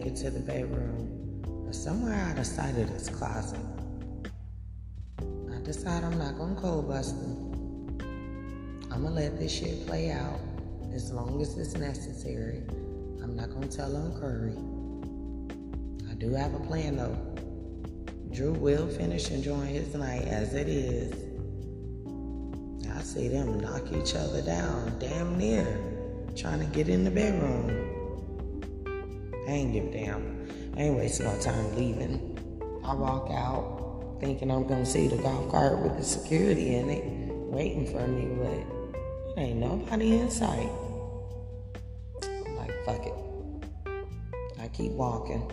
make it to the bedroom somewhere out of sight of this closet. I decide I'm not gonna cold bust them. I'm gonna let this shit play out as long as it's necessary. I'm not gonna tell on Kurry. I do have a plan though. Drew will finish enjoying his night as it is. I see them knock each other down, damn near, trying to get in the bedroom. I ain't give a damn. I ain't wasting no time leaving. I walk out thinking I'm gonna see the golf cart with the security in it waiting for me, but ain't nobody in sight. I'm like, fuck it. I keep walking.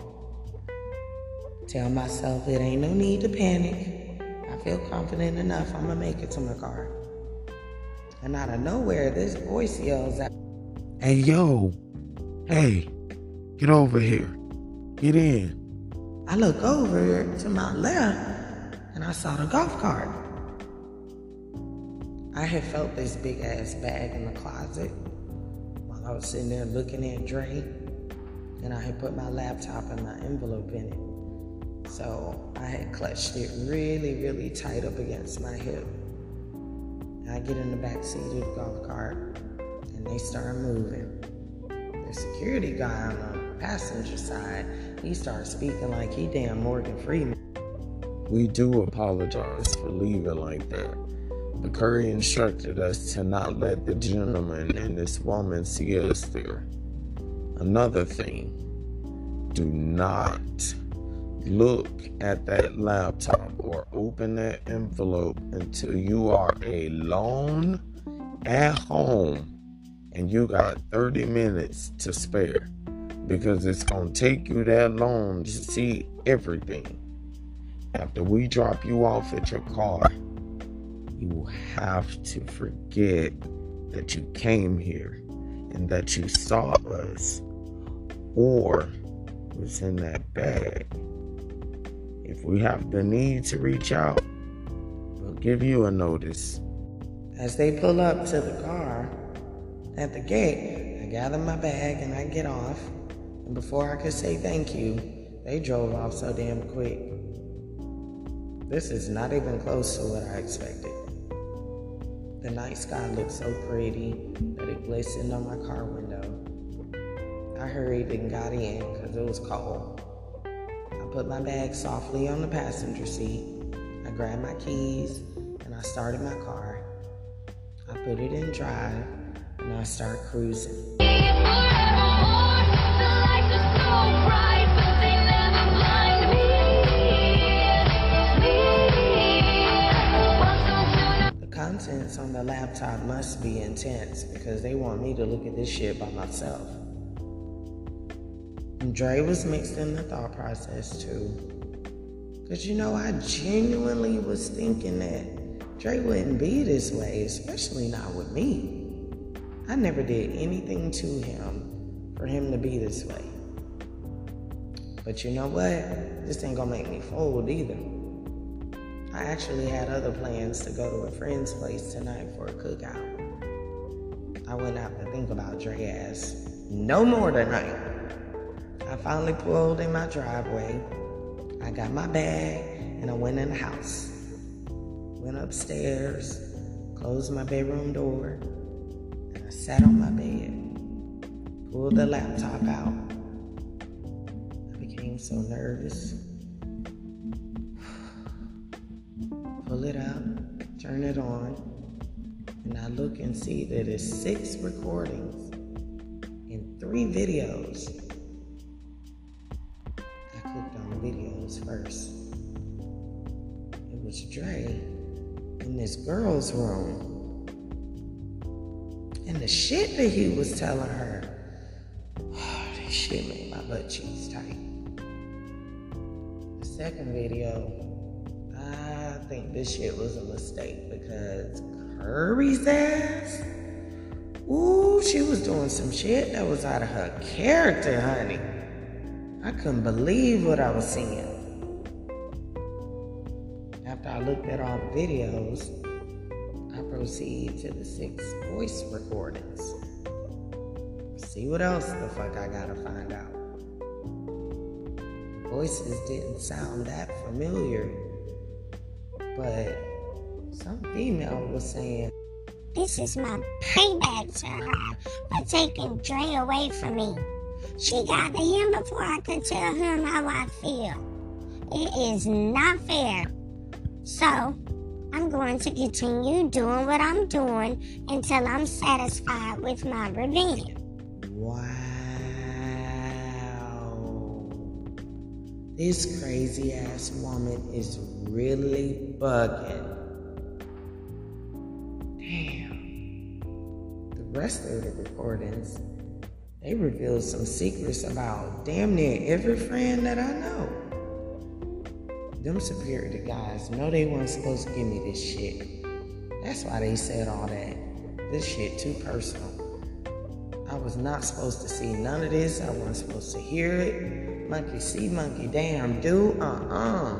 Tell myself it ain't no need to panic. I feel confident enough I'm gonna make it to my car. And out of nowhere, this voice yells out, Hey, yo, hey, get over here. Get in. I look over to my left and I saw the golf cart. I had felt this big ass bag in the closet while I was sitting there looking at Dre, and I had put my laptop and my envelope in it. So I had clutched it really, really tight up against my hip. I get in the back seat of the golf cart and they start moving. The security guy on passenger side, he starts speaking like he damn Morgan Freeman. We do apologize for leaving like that. But Kurry instructed us to not let the gentleman and this woman see us there. Another thing, do not look at that laptop or open that envelope until you are alone at home and you got 30 minutes to spare because it's going to take you that long to see everything. After we drop you off at your car, you will have to forget that you came here and that you saw us or was in that bag. If we have the need to reach out, we'll give you a notice. As they pull up to the car at the gate, I gather my bag and I get off. Before I could say thank you, they drove off so damn quick. This is not even close to what I expected. The night sky looked so pretty that it glistened on my car window. I hurried and got in because it was cold. I put my bag softly on the passenger seat. I grabbed my keys and I started my car. I put it in drive and I start cruising. On the laptop must be intense because they want me to look at this shit by myself. And Dre was mixed in the thought process too. Because you know, I genuinely was thinking that Dre wouldn't be this way, especially not with me. I never did anything to him for him to be this way. But you know what? This ain't gonna make me fold either. I actually had other plans to go to a friend's place tonight for a cookout. I wouldn't have to think about Dre ass no more tonight. I finally pulled in my driveway. I got my bag and I went in the house. Went upstairs, closed my bedroom door, and I sat on my bed. Pulled the laptop out. I became so nervous. Pull it up, turn it on, and I look and see that it's six recordings and three videos. I clicked on videos first. It was Dre in this girl's room. And the shit that he was telling her, oh, that shit made my butt cheeks tight. The second video, I think this shit was a mistake because Kurry's ass, ooh, she was doing some shit that was out of her character, honey. I couldn't believe what I was seeing. After I looked at all the videos, I proceed to the six voice recordings. See what else the fuck I gotta find out. Voices didn't sound that familiar, but some female was saying, This is my payback to her for taking Dre away from me. She got to him before I could tell him how I feel. It is not fair. So, I'm going to continue doing what I'm doing until I'm satisfied with my revenge. Wow. This crazy ass woman is really bugging. Damn. The rest of the recordings, they revealed some secrets about damn near every friend that I know. Them security guys know they weren't supposed to give me this shit. That's why they said all that. This shit too personal. I was not supposed to see none of this. I wasn't supposed to hear it. Monkey see, monkey damn do. Uh-uh.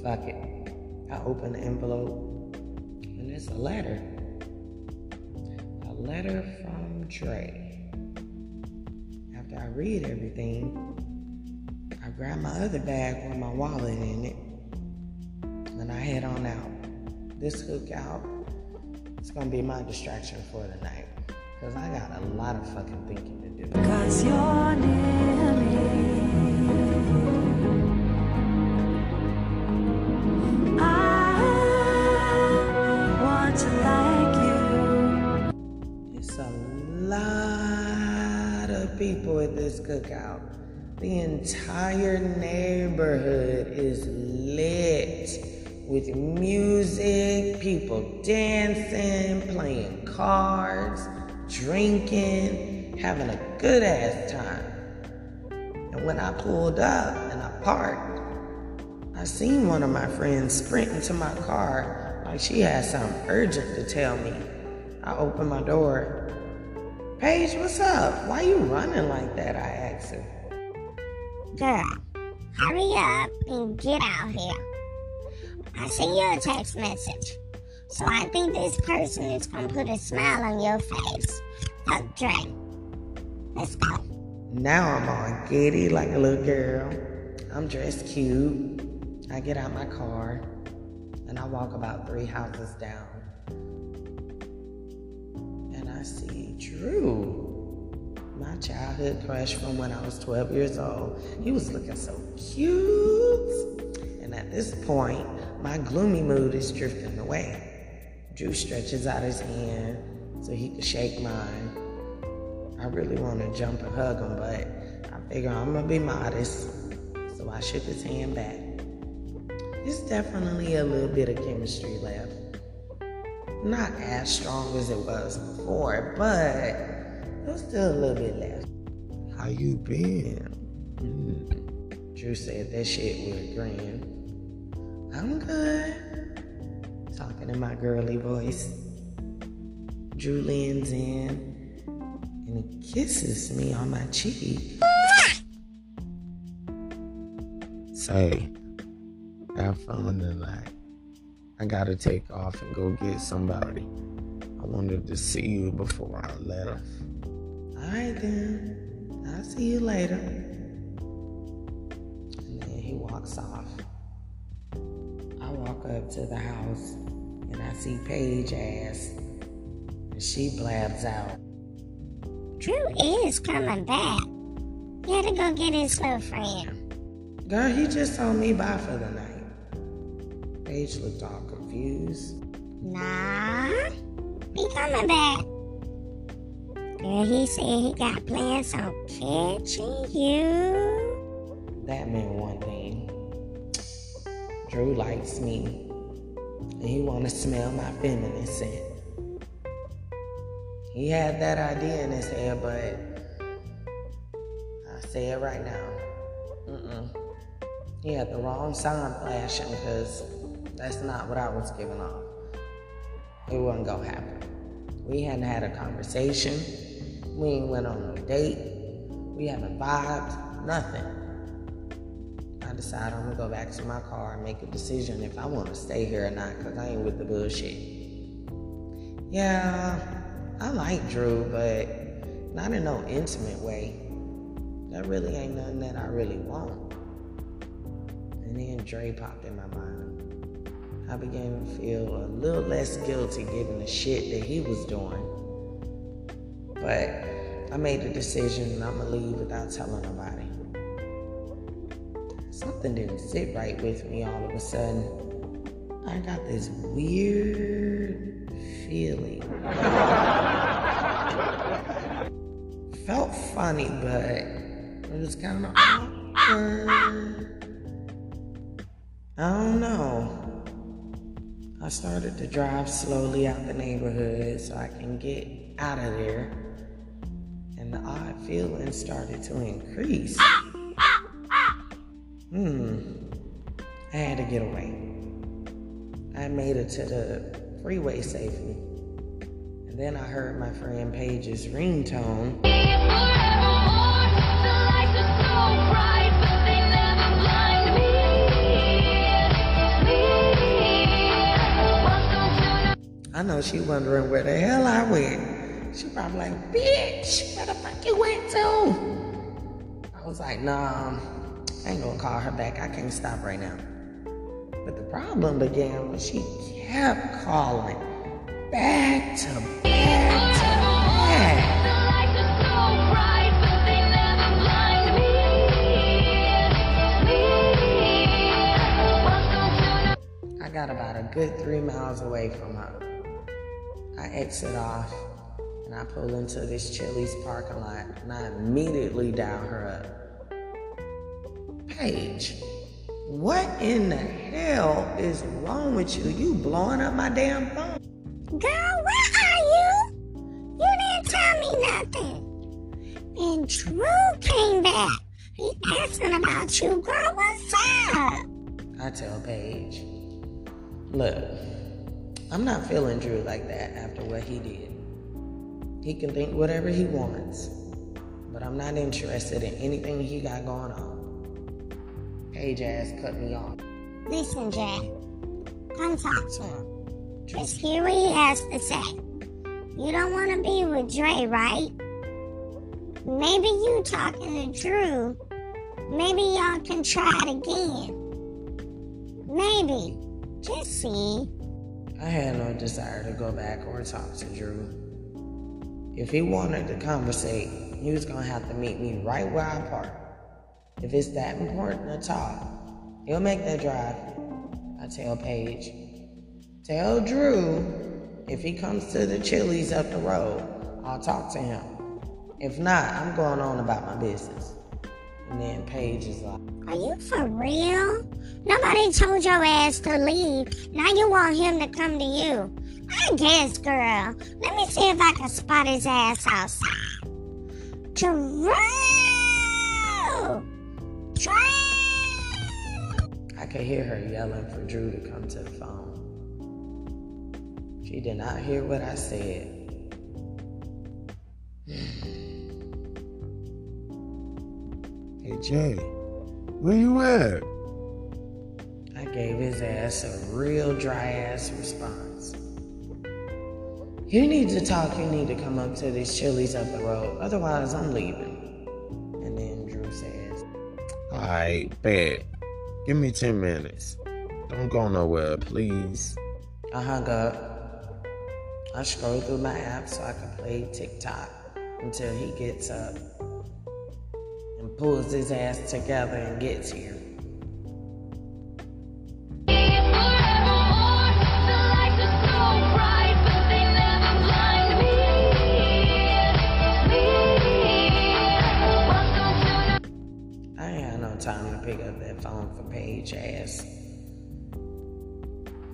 Fuck it. I open the envelope and it's a letter. A letter from Dre. After I read everything, I grab my other bag with my wallet in it and I head on out. This cookout it's gonna be my distraction for the night. Cause I got a lot of fucking thinking to do. Cause you're near me. I want to like you. It's a lot of people at this cookout. The entire neighborhood is lit with music, people dancing, playing cards, drinking, having a good ass time. And when I pulled up and I parked, I seen one of my friends sprint into my car like she had something urgent to tell me. I opened my door. Paige, what's up? Why you running like that? I asked her. Girl, hurry up and get out here. I sent you a text message. So I think this person is gonna put a smile on your face. Fuck Dre. Let's go. Now I'm all giddy like a little girl. I'm dressed cute. I get out my car and I walk about three houses down. And I see Drew, my childhood crush from when I was 12 years old. He was looking so cute. And at this point, my gloomy mood is drifting away. Drew stretches out his hand so he can shake mine. I really want to jump and hug him, but I figure I'm gonna be modest. So I shook his hand back. It's definitely a little bit of chemistry left. Not as strong as it was before, but there's still a little bit left. How you been? Hmm. Drew said that shit with a grin. I'm good. Talking in my girly voice. Drew leans in and he kisses me on my cheek. Say, have fun tonight. I gotta take off and go get somebody. I wanted to see you before I left. Alright then. I'll see you later. And then he walks off. Walk up to the house and I see Paige ass. And she blabs out. Drew is coming back. He had to go get his little friend. Girl, he just told me bye for the night. Paige looked all confused. Nah, he coming back. Girl, he said he got plans on catching you. That meant one thing. Drew likes me, and he want to smell my feminine scent. He had that idea in his head, but I say it right now. Mm-mm. He had the wrong sign flashing because that's not what I was giving off. It wasn't gonna happen. We hadn't had a conversation. We ain't went on a date. We haven't vibed. Nothing. I decided I'm gonna go back to my car and make a decision if I want to stay here or not, cause I ain't with the bullshit. Yeah, I like Drew, but not in no intimate way. That really ain't nothing that I really want. And then Dre popped in my mind. I began to feel a little less guilty given the shit that he was doing. But I made a decision and I'm gonna leave without telling nobody. Something didn't sit right with me all of a sudden. I got this weird feeling. Felt funny, but it was kind of awkward. I don't know. I started to drive slowly out the neighborhood so I can get out of there. And the odd feeling started to increase. Hmm. I had to get away. I made it to the freeway safely. And then I heard my friend Paige's ringtone. I know she wondering where the hell I went. She probably like, bitch, where the fuck you went to? I was like, nah, I ain't gonna call her back. I can't stop right now. But the problem began when she kept calling back to back to back. I got about a good three miles away from her. I exit off and I pull into this Chili's parking lot and I immediately dial her up. Paige, what in the hell is wrong with you? You blowing up my damn phone. Girl, where are you? You didn't tell me nothing. And Drew came back. He asking about you, girl. What's up? I tell Paige, look, I'm not feeling Drew like that after what he did. He can think whatever he wants, but I'm not interested in anything he got going on. Paige ass cut me off. Listen, Jack. Come talk to him. Just hear what he has to say. You don't want to be with Dre, right? Maybe you talking to Drew. Maybe y'all can try it again. Maybe. Just see. I had no desire to go back or talk to Drew. If he wanted to conversate, he was gonna have to meet me right where I park. If it's that important to talk, he'll make that drive. I tell Paige, tell Drew if he comes to the Chili's up the road, I'll talk to him. If not, I'm going on about my business. And then Paige is like, Are you for real? Nobody told your ass to leave. Now you want him to come to you. I guess, girl. Let me see if I can spot his ass outside. Drew! I could hear her yelling for Drew to come to the phone. She did not hear what I said. Hey Jay, where you at? I gave his ass a real dry ass response. You need to talk, you need to come up to this Chili's up the road, otherwise I'm leaving. Alright, bet. Give me 10 minutes. Don't go nowhere, please. I hung up. I scrolled through my app so I could play TikTok until he gets up and pulls his ass together and gets here.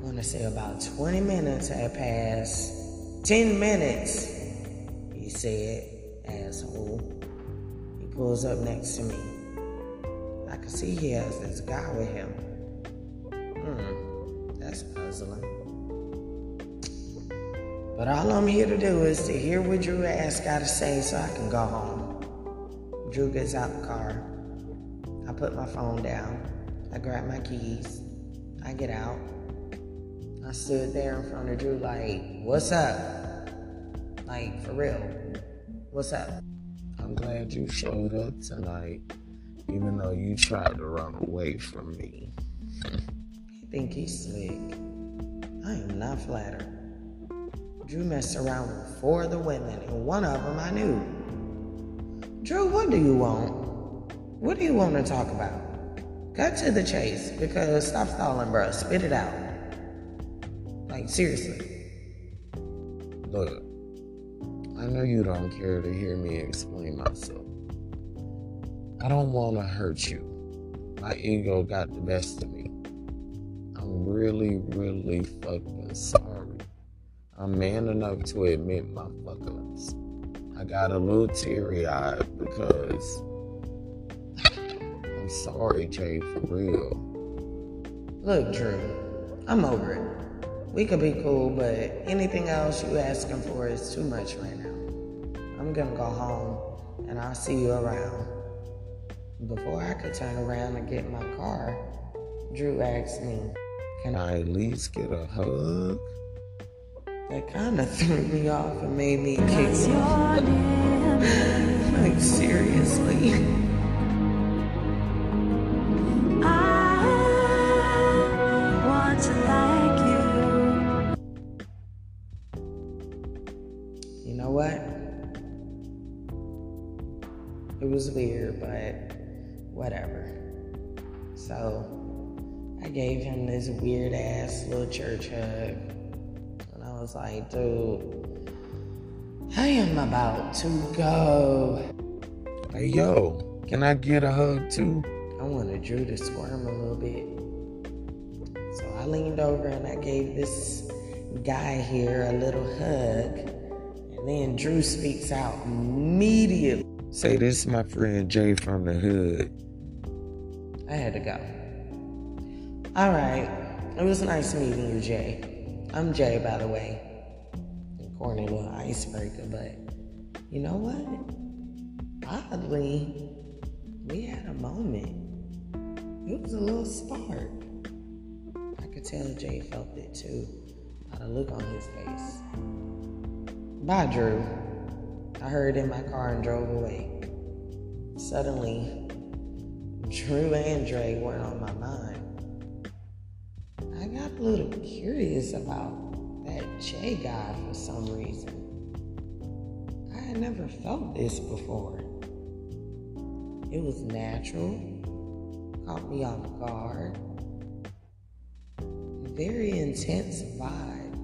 I want to say about 20 minutes had passed. 10 minutes, he said, asshole. He pulls up next to me. I can see he has this guy with him. Hmm, that's puzzling. But all I'm here to do is to hear what Drew ass got to say so I can go home. Drew gets out the car. I put my phone down. I grab my keys. I get out. I stood there in front of Drew like, what's up? Like, for real. What's up? I'm glad you showed up tonight, even though you tried to run away from me. He think he's slick. I am not flattered. Drew messed around with four of the women, and one of them I knew. Drew, what do you want? What do you want to talk about? Cut to the chase, because stop stalling, bruh. Spit it out. Like, seriously. Look, I know you don't care to hear me explain myself. I don't want to hurt you. My ego got the best of me. I'm really, really fucking sorry. I'm man enough to admit my fuck ups. I got a little teary eyed because I'm sorry, Jay, for real. Look, Drew, I'm over it. We could be cool, but anything else you asking for is too much right now. I'm gonna go home and I'll see you around. Before I could turn around and get in my car, Drew asked me, Can I at least get a hug? that kind of threw me off and made me kick. Like, seriously. Him this weird ass little church hug. And I was like, dude, I am about to go. Hey, yo, can I get a hug too? I wanted Drew to squirm a little bit. So I leaned over and I gave this guy here a little hug. And then Drew speaks out immediately. Say this, is my friend Jay from the hood. I had to go. All right. It was nice meeting you, Jay. I'm Jay, by the way. Corny little icebreaker, but you know what? Oddly, we had a moment. It was a little spark. I could tell Jay felt it too by the look on his face. Bye, Drew. I heard in my car and drove away. Suddenly, Drew and Dre weren't on my mind. A little curious about that Jay guy for some reason. I had never felt this before. It was natural, caught me off guard. Very intense vibe.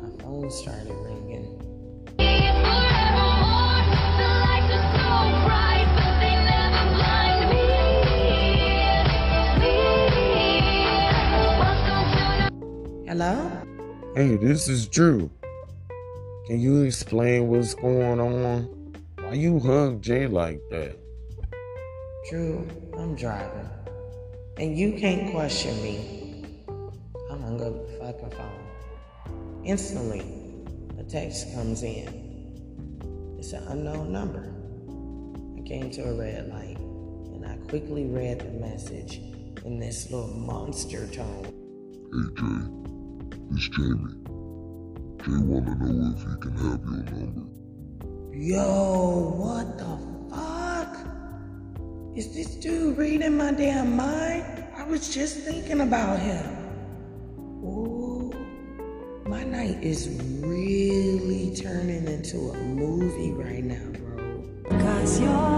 My phone started ringing. Hey, this is Drew. Can you explain what's going on? Why you hug Jay like that? Drew, I'm driving. And you can't question me. I'm hung up the fucking phone. Instantly, a text comes in. It's an unknown number. I came to a red light and I quickly read the message in this little monster tone. Hey Jay, it's Jamie. Jay wanna know if he can have your number. Yo, what the fuck? Is this dude reading my damn mind? I was just thinking about him. Ooh, my night is really turning into a movie right now, bro. Cause you're